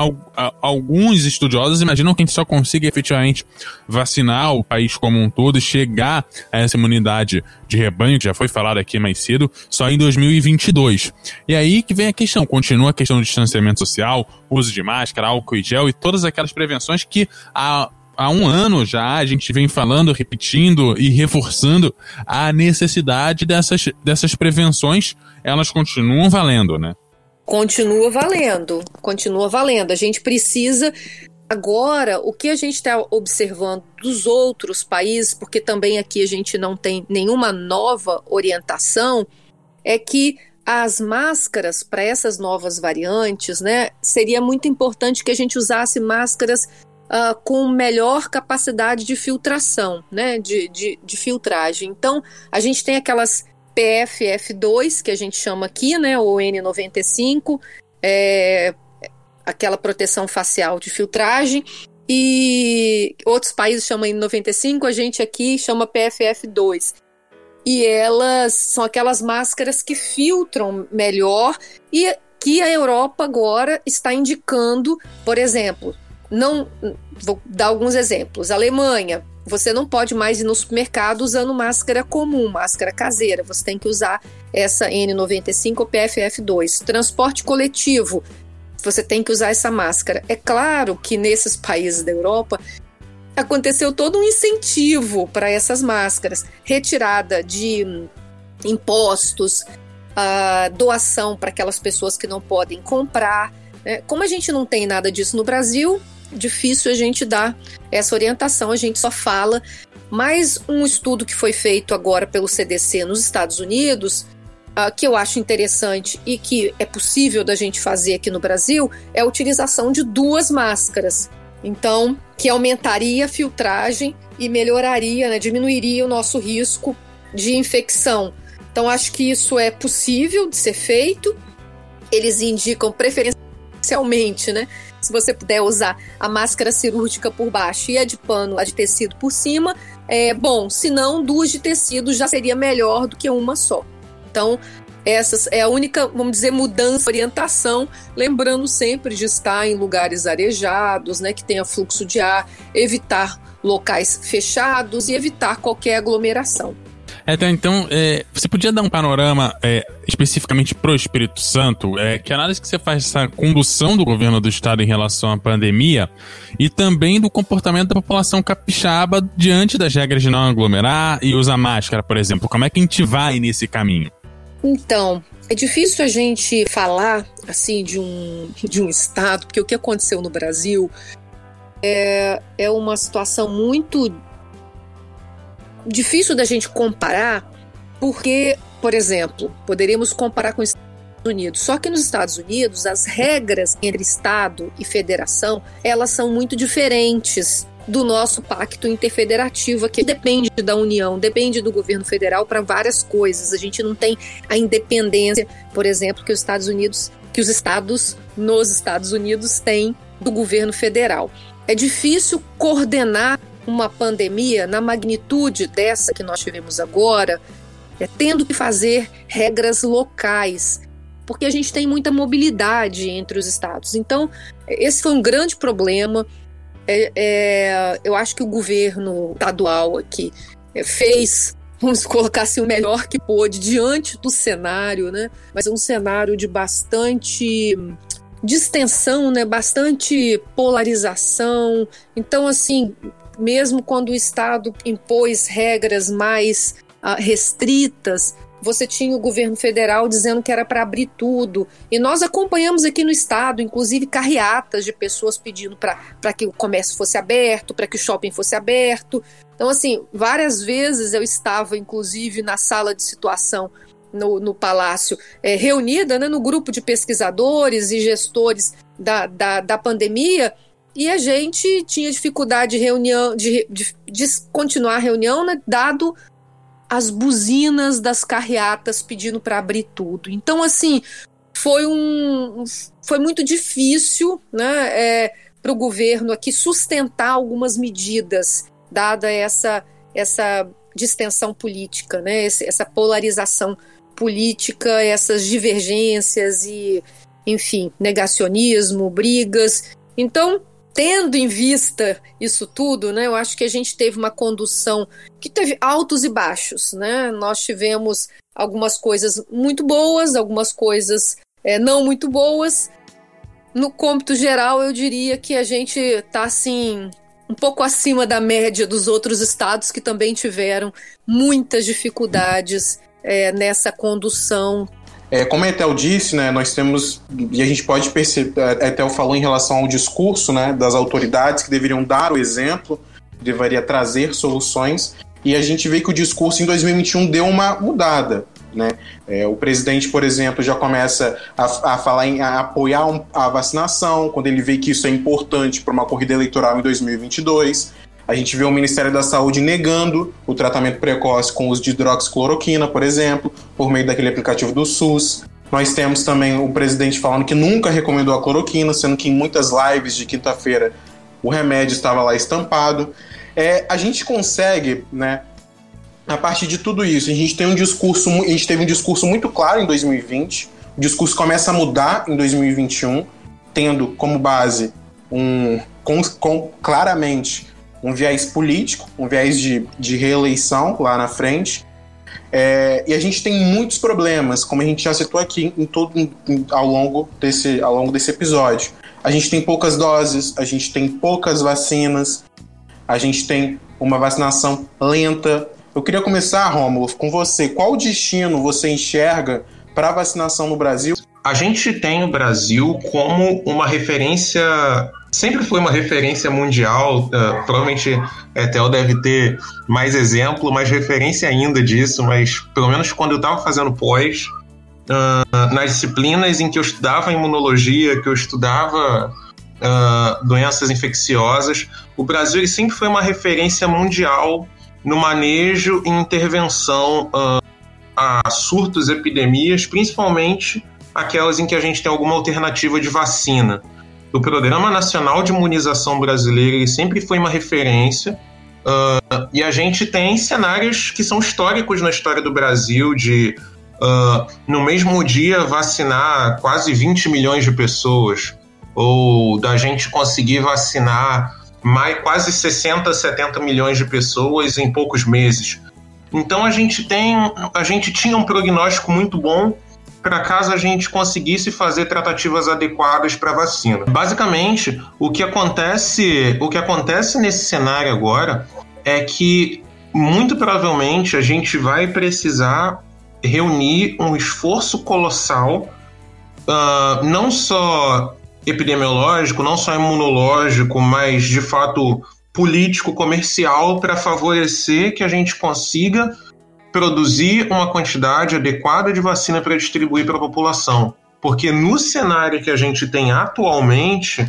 alguns estudiosos imaginam que a gente só consiga efetivamente vacinar o país como um todo e chegar a essa imunidade de rebanho, que já foi falado aqui mais cedo, só em 2022. E aí que vem a questão, continua a questão do distanciamento social, uso de máscara, álcool e gel e todas aquelas prevenções que há há um ano já a gente vem falando, repetindo e reforçando a necessidade dessas, dessas prevenções, elas continuam valendo, né? Continua valendo, continua valendo. A gente precisa Agora, o que a gente está observando dos outros países, porque também aqui a gente não tem nenhuma nova orientação, é que as máscaras para essas novas variantes, né, seria muito importante que a gente usasse máscaras uh, com melhor capacidade de filtração, né, de, de, de filtragem. Então, a gente tem aquelas PFF2, que a gente chama aqui, né, ou N95, é, aquela proteção facial de filtragem, e outros países chamam N95, a gente aqui chama PFF2. E elas são aquelas máscaras que filtram melhor e que a Europa agora está indicando, por exemplo, não vou dar alguns exemplos. Alemanha, você não pode mais ir no supermercado usando máscara comum, máscara caseira. Você tem que usar essa N95 ou PFF2. Transporte coletivo, você tem que usar essa máscara. É claro que nesses países da Europa aconteceu todo um incentivo para essas máscaras, retirada de impostos, uh, doação para aquelas pessoas que não podem comprar. Né? Como a gente não tem nada disso no Brasil, difícil a gente dar essa orientação, a gente só fala. Mas um estudo que foi feito agora pelo CDC nos Estados Unidos, uh, que eu acho interessante e que é possível da gente fazer aqui no Brasil, é a utilização de duas máscaras. Então, que aumentaria a filtragem e melhoraria, né, diminuiria o nosso risco de infecção. Então, acho que isso é possível de ser feito. Eles indicam preferencialmente, né? Se você puder usar a máscara cirúrgica por baixo e a de pano, a de tecido por cima, é bom. Se não, duas de tecido já seria melhor do que uma só. Então, essa é a única, vamos dizer, mudança, orientação, lembrando sempre de estar em lugares arejados, né, que tenha fluxo de ar, evitar locais fechados e evitar qualquer aglomeração. Então, então é, você podia dar um panorama é, especificamente para o Espírito Santo? É, que análise que você faz dessa condução do governo do estado em relação à pandemia e também do comportamento da população capixaba diante das regras de não aglomerar e usar máscara, por exemplo? Como é que a gente vai nesse caminho? Então, é difícil a gente falar assim de um, de um estado, porque o que aconteceu no Brasil é, é uma situação muito difícil da gente comparar, porque, por exemplo, poderíamos comparar com os Estados Unidos. Só que nos Estados Unidos, as regras entre Estado e federação, elas são muito diferentes do nosso pacto interfederativo, que depende da União, depende do governo federal para várias coisas. A gente não tem a independência, por exemplo, que os Estados Unidos, que os estados nos Estados Unidos têm do governo federal. É difícil coordenar uma pandemia na magnitude dessa que nós tivemos agora, é, tendo que fazer regras locais, porque a gente tem muita mobilidade entre os estados. Então, esse foi um grande problema. É, é, eu acho que o governo estadual aqui é, fez, vamos colocar assim, o melhor que pôde diante do cenário, né? Mas é um cenário de bastante distensão, né? Bastante polarização. Então, assim, mesmo quando o Estado impôs regras mais uh, restritas, você tinha o governo federal dizendo que era para abrir tudo. E nós acompanhamos aqui no estado, inclusive carreatas de pessoas pedindo para que o comércio fosse aberto, para que o shopping fosse aberto. Então, assim, várias vezes eu estava, inclusive, na sala de situação no, no Palácio, é, reunida né, no grupo de pesquisadores e gestores da, da, da pandemia, e a gente tinha dificuldade de reunião, de, de, de continuar a reunião, né, dado as buzinas das carreatas pedindo para abrir tudo. Então, assim, foi um. Foi muito difícil né, é, para o governo aqui sustentar algumas medidas, dada essa, essa distensão política, né, essa polarização política, essas divergências e, enfim, negacionismo, brigas. Então, tendo em vista isso tudo, né, eu acho que a gente teve uma condução que teve altos e baixos, né? Nós tivemos algumas coisas muito boas, algumas coisas é, não muito boas. No cômpito geral, eu diria que a gente está assim um pouco acima da média dos outros estados que também tiveram muitas dificuldades é, nessa condução é, como a Etel disse, né, nós temos, e a gente pode perceber, a Etel falou em relação ao discurso né, das autoridades que deveriam dar o exemplo, deveria trazer soluções, e a gente vê que o discurso em 2021 deu uma mudada. Né? É, o presidente, por exemplo, já começa a, a falar em a apoiar um, a vacinação, quando ele vê que isso é importante para uma corrida eleitoral em 2022. A gente vê o Ministério da Saúde negando o tratamento precoce com uso de hidroxicloroquina, por exemplo, por meio daquele aplicativo do SUS. Nós temos também o presidente falando que nunca recomendou a cloroquina, sendo que em muitas lives de quinta-feira o remédio estava lá estampado. É, a gente consegue, né, a partir de tudo isso, a gente tem um discurso, a gente teve um discurso muito claro em 2020. O discurso começa a mudar em 2021, tendo como base um com, com claramente um viés político, um viés de, de reeleição lá na frente. É, e a gente tem muitos problemas, como a gente já citou aqui em todo, em, ao, longo desse, ao longo desse episódio. A gente tem poucas doses, a gente tem poucas vacinas, a gente tem uma vacinação lenta. Eu queria começar, Rômulo, com você. Qual destino você enxerga para vacinação no Brasil? A gente tem o Brasil como uma referência, sempre foi uma referência mundial. Uh, provavelmente a Etel deve ter mais exemplo, mais referência ainda disso, mas pelo menos quando eu estava fazendo pós, uh, nas disciplinas em que eu estudava imunologia, que eu estudava uh, doenças infecciosas, o Brasil sempre foi uma referência mundial no manejo e intervenção a surtos, epidemias, principalmente aquelas em que a gente tem alguma alternativa de vacina. O Programa Nacional de Imunização Brasileiro ele sempre foi uma referência uh, e a gente tem cenários que são históricos na história do Brasil de uh, no mesmo dia vacinar quase 20 milhões de pessoas ou da gente conseguir vacinar mais, quase 60, 70 milhões de pessoas em poucos meses. Então a gente tem, a gente tinha um prognóstico muito bom para caso a gente conseguisse fazer tratativas adequadas para vacina. Basicamente, o que acontece, o que acontece nesse cenário agora é que muito provavelmente a gente vai precisar reunir um esforço colossal, uh, não só epidemiológico, não só imunológico, mas de fato político, comercial, para favorecer que a gente consiga produzir uma quantidade adequada de vacina para distribuir para a população. Porque no cenário que a gente tem atualmente,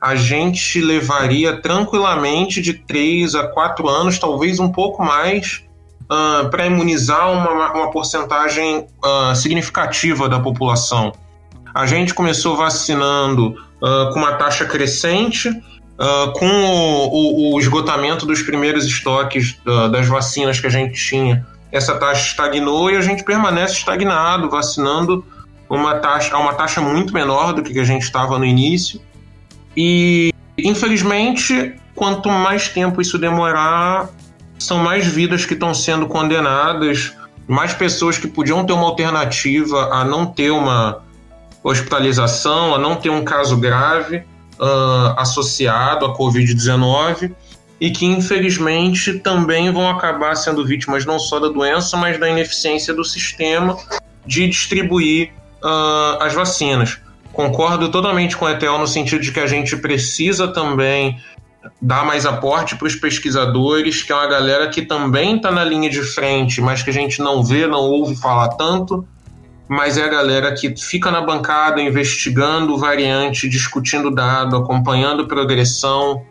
a gente levaria tranquilamente de 3 a 4 anos, talvez um pouco mais, uh, para imunizar uma, uma porcentagem uh, significativa da população. A gente começou vacinando uh, com uma taxa crescente, com o, o, o, esgotamento dos primeiros estoques das vacinas que a gente tinha. Essa taxa estagnou e a gente permanece estagnado, vacinando uma taxa, a uma taxa muito menor do que a gente estava no início. E, infelizmente, quanto mais tempo isso demorar, são mais vidas que estão sendo condenadas, mais pessoas que podiam ter uma alternativa a não ter uma hospitalização, a não ter um caso grave uh, associado à Covid-19 e que infelizmente também vão acabar sendo vítimas não só da doença, mas da ineficiência do sistema de distribuir uh, as vacinas. Concordo totalmente com o Etel no sentido de que a gente precisa também dar mais aporte para os pesquisadores, que é uma galera que também está na linha de frente, mas que a gente não vê, não ouve falar tanto, mas é a galera que fica na bancada investigando variante, discutindo dado, acompanhando progressão,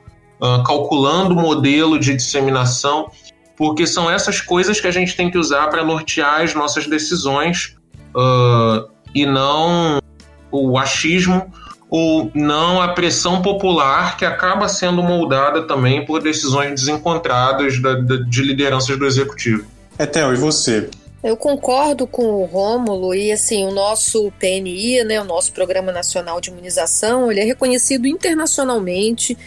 uh, calculando modelo de disseminação, porque são essas coisas que a gente tem que usar para nortear as nossas decisões uh, e não o achismo ou não a pressão popular que acaba sendo moldada também por decisões desencontradas da, da, de lideranças do executivo. Etel, e você? Eu concordo com o Rômulo e assim, o nosso PNI, né, o nosso Programa Nacional de Imunização, ele é reconhecido internacionalmente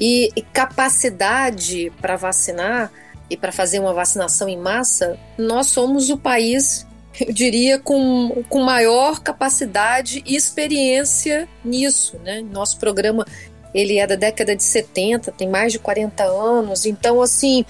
e, e capacidade para vacinar e para fazer uma vacinação em massa, nós somos o país, eu diria, com, com maior capacidade e experiência nisso, né? Nosso programa ele é da década de 70, tem mais de 40 anos. Então, assim,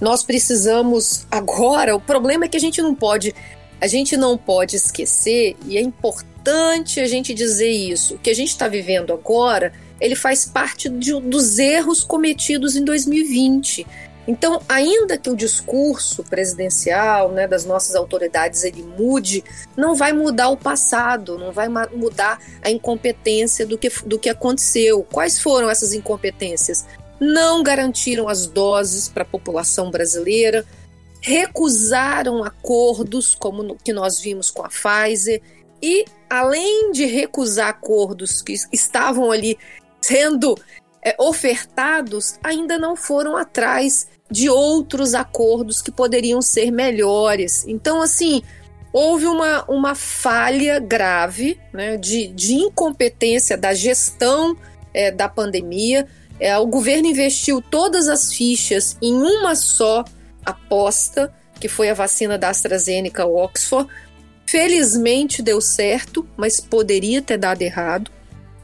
nós precisamos agora. O problema é que a gente não pode, a gente não pode esquecer, e é importante a gente dizer isso. O que a gente está vivendo agora, ele faz parte de, dos erros cometidos em 2020. Então, ainda que o discurso presidencial, né, das nossas autoridades, ele mude, não vai mudar o passado, não vai mudar a incompetência do que, do que aconteceu. Quais foram essas incompetências? Não garantiram as doses para a população brasileira, recusaram acordos, como no, que nós vimos com a Pfizer, e além de recusar acordos que estavam ali sendo é, ofertados, ainda não foram atrás de outros acordos que poderiam ser melhores. Então, assim, houve uma, uma falha grave né, de, de incompetência da gestão é, da pandemia. É, o governo investiu todas as fichas em uma só aposta, que foi a vacina da AstraZeneca Oxford. Felizmente deu certo, mas poderia ter dado errado.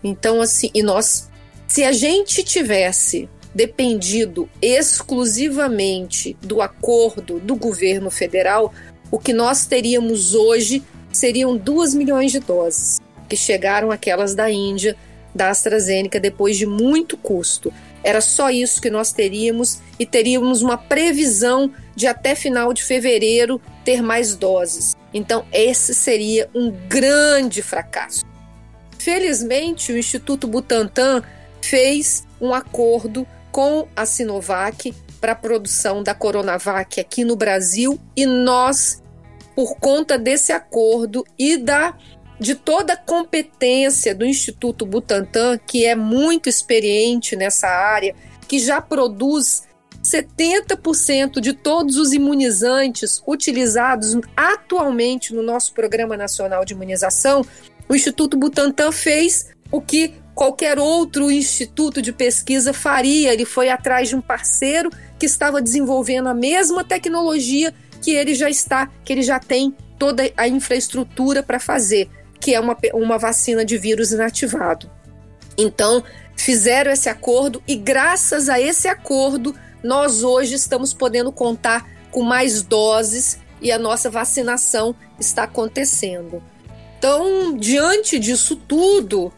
Então, assim, e nós, se a gente tivesse dependido exclusivamente do acordo do governo federal, o que nós teríamos hoje seriam 2 milhões de doses, que chegaram aquelas da Índia, da AstraZeneca, depois de muito custo. Era só isso que nós teríamos e teríamos uma previsão de até final de fevereiro ter mais doses. Então, esse seria um grande fracasso. Felizmente, o Instituto Butantan fez um acordo com a Sinovac para a produção da Coronavac aqui no Brasil e nós, por conta desse acordo e da de toda a competência do Instituto Butantan, que é muito experiente nessa área, que já produz 70% de todos os imunizantes utilizados atualmente no nosso Programa Nacional de Imunização, o Instituto Butantan fez o que qualquer outro instituto de pesquisa faria. Ele foi atrás de um parceiro que estava desenvolvendo a mesma tecnologia que ele já está, que ele já tem toda a infraestrutura para fazer que é uma, uma vacina de vírus inativado. Então, fizeram esse acordo e, graças a esse acordo, nós hoje estamos podendo contar com mais doses e a nossa vacinação está acontecendo. Então, diante disso tudo,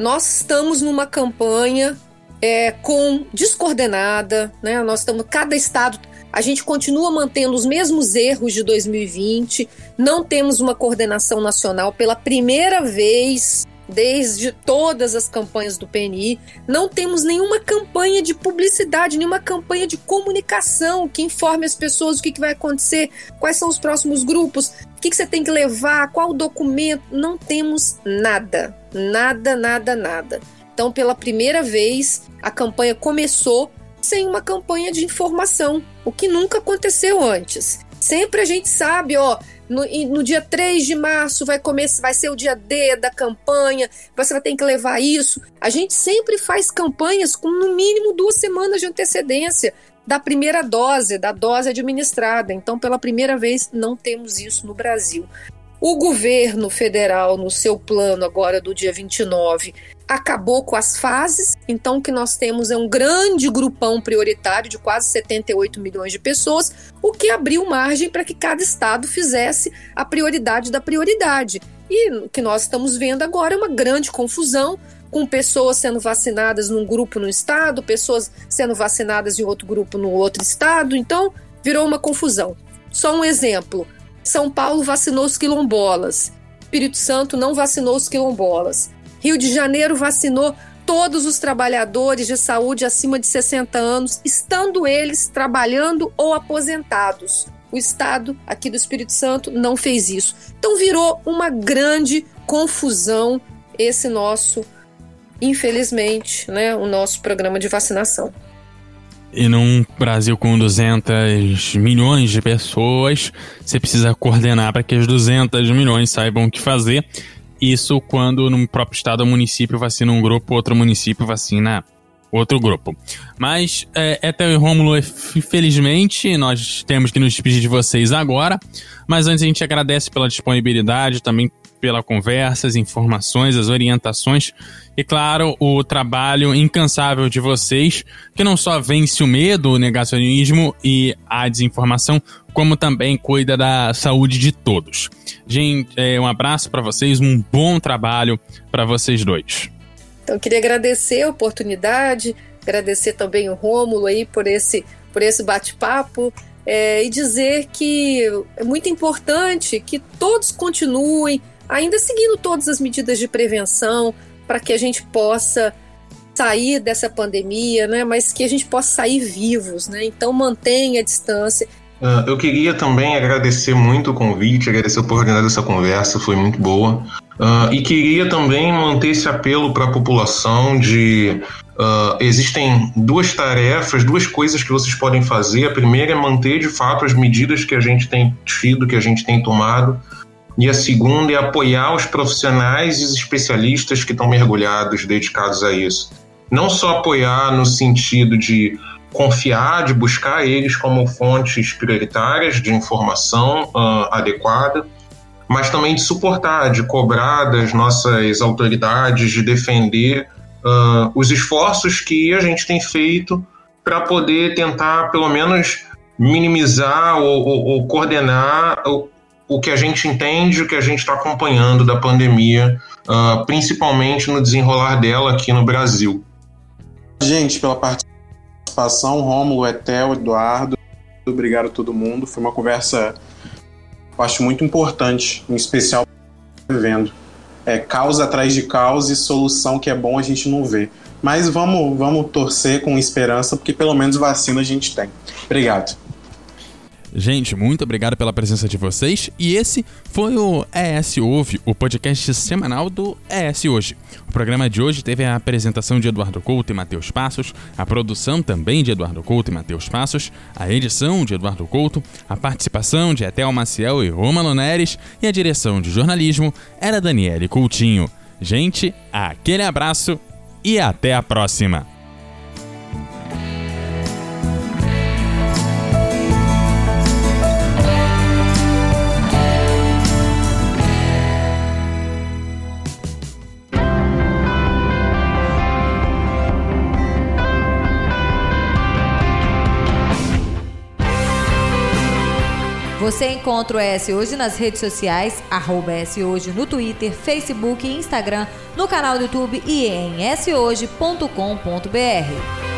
nós estamos numa campanha é, com descoordenada, né? Nós estamos, cada estado a gente continua mantendo os mesmos erros de 2020, não temos uma coordenação nacional pela primeira vez desde todas as campanhas do PNI, não temos nenhuma campanha de publicidade, nenhuma campanha de comunicação que informe as pessoas o que, que vai acontecer, quais são os próximos grupos, o que, que você tem que levar, qual documento. Não temos nada, nada, nada, nada. Então, pela primeira vez, a campanha começou sem uma campanha de informação, o que nunca aconteceu antes. Sempre a gente sabe, ó, no, no, dia 3 de março vai começar, vai ser o dia D da campanha, você vai ter que levar isso. A gente sempre faz campanhas com no mínimo duas semanas de antecedência da primeira dose, da dose administrada. Então, pela primeira vez, não temos isso no Brasil. O governo federal, no seu plano agora do dia 29, acabou com as fases, então o que nós temos é um grande grupão prioritário de quase 78 milhões de pessoas, o que abriu margem para que cada estado fizesse a prioridade da prioridade. E o que nós estamos vendo agora é uma grande confusão, com pessoas sendo vacinadas num grupo no estado, pessoas sendo vacinadas em outro grupo no outro estado, então virou uma confusão. Só um exemplo: São Paulo vacinou os quilombolas, Espírito Santo não vacinou os quilombolas. Rio de Janeiro vacinou todos os trabalhadores de saúde acima de 60 anos, estando eles trabalhando ou aposentados. O Estado aqui do Espírito Santo não fez isso. Então virou uma grande confusão esse nosso, infelizmente, né, o nosso programa de vacinação. E num Brasil com 200 milhões de pessoas, você precisa coordenar para que as 200 milhões saibam o que fazer. Isso quando no próprio estado ou município vacina um grupo, outro município vacina outro grupo. Mas, é, Ethel e Rômulo, infelizmente, nós temos que nos despedir de vocês agora. Mas antes a gente agradece pela disponibilidade, também pela conversa, as informações, as orientações e, claro, o trabalho incansável de vocês, que não só vence o medo, o negacionismo e a desinformação, como também cuida da saúde de todos. Gente, é, um abraço para vocês, um bom trabalho para vocês dois. Então, queria agradecer a oportunidade, agradecer também o Rômulo aí por esse, por esse bate-papo. É, e dizer que é muito importante que todos continuem ainda seguindo todas as medidas de prevenção para que a gente possa sair dessa pandemia, né? Mas que a gente possa sair vivos, né? Então mantenha a distância. Uh, eu queria também agradecer muito o convite, agradecer a oportunidade dessa conversa, foi muito boa. Uh, e queria também manter esse apelo para a população de uh, existem duas tarefas, duas coisas que vocês podem fazer. A primeira é manter de fato as medidas que a gente tem tido, que a gente tem tomado e a segunda é apoiar os profissionais e os especialistas que estão mergulhados, dedicados a isso. Não só apoiar no sentido de confiar, de buscar eles como fontes prioritárias de informação uh, adequada, mas também de suportar, de cobrar das nossas autoridades, de defender uh, os esforços que a gente tem feito para poder tentar, pelo menos, minimizar ou, ou, ou coordenar o que a gente entende, o que a gente está acompanhando da pandemia, uh, principalmente no desenrolar dela aqui no Brasil. Gente, pela participação, Rômulo, Etel, Eduardo, obrigado a todo mundo. Foi uma conversa, eu acho muito importante, em especial vendo. É causa atrás de causa e solução que é bom a gente não vê. Mas vamos, vamos torcer com esperança, porque pelo menos vacina a gente tem. Obrigado. Gente, muito obrigado pela presença de vocês. E esse foi o ES Ouve, o podcast semanal do ES Hoje. O programa de hoje teve a apresentação de Eduardo Couto e Matheus Passos, a produção também de Eduardo Couto e Matheus Passos, a edição de Eduardo Couto, a participação de Etel Maciel e Romano Neres e a direção de jornalismo era Daniele Coutinho. Gente, aquele abraço e até a próxima! Você encontra o S Hoje nas redes sociais, arroba S Hoje no Twitter, Facebook e Instagram, no canal do YouTube e em shoje.com.br.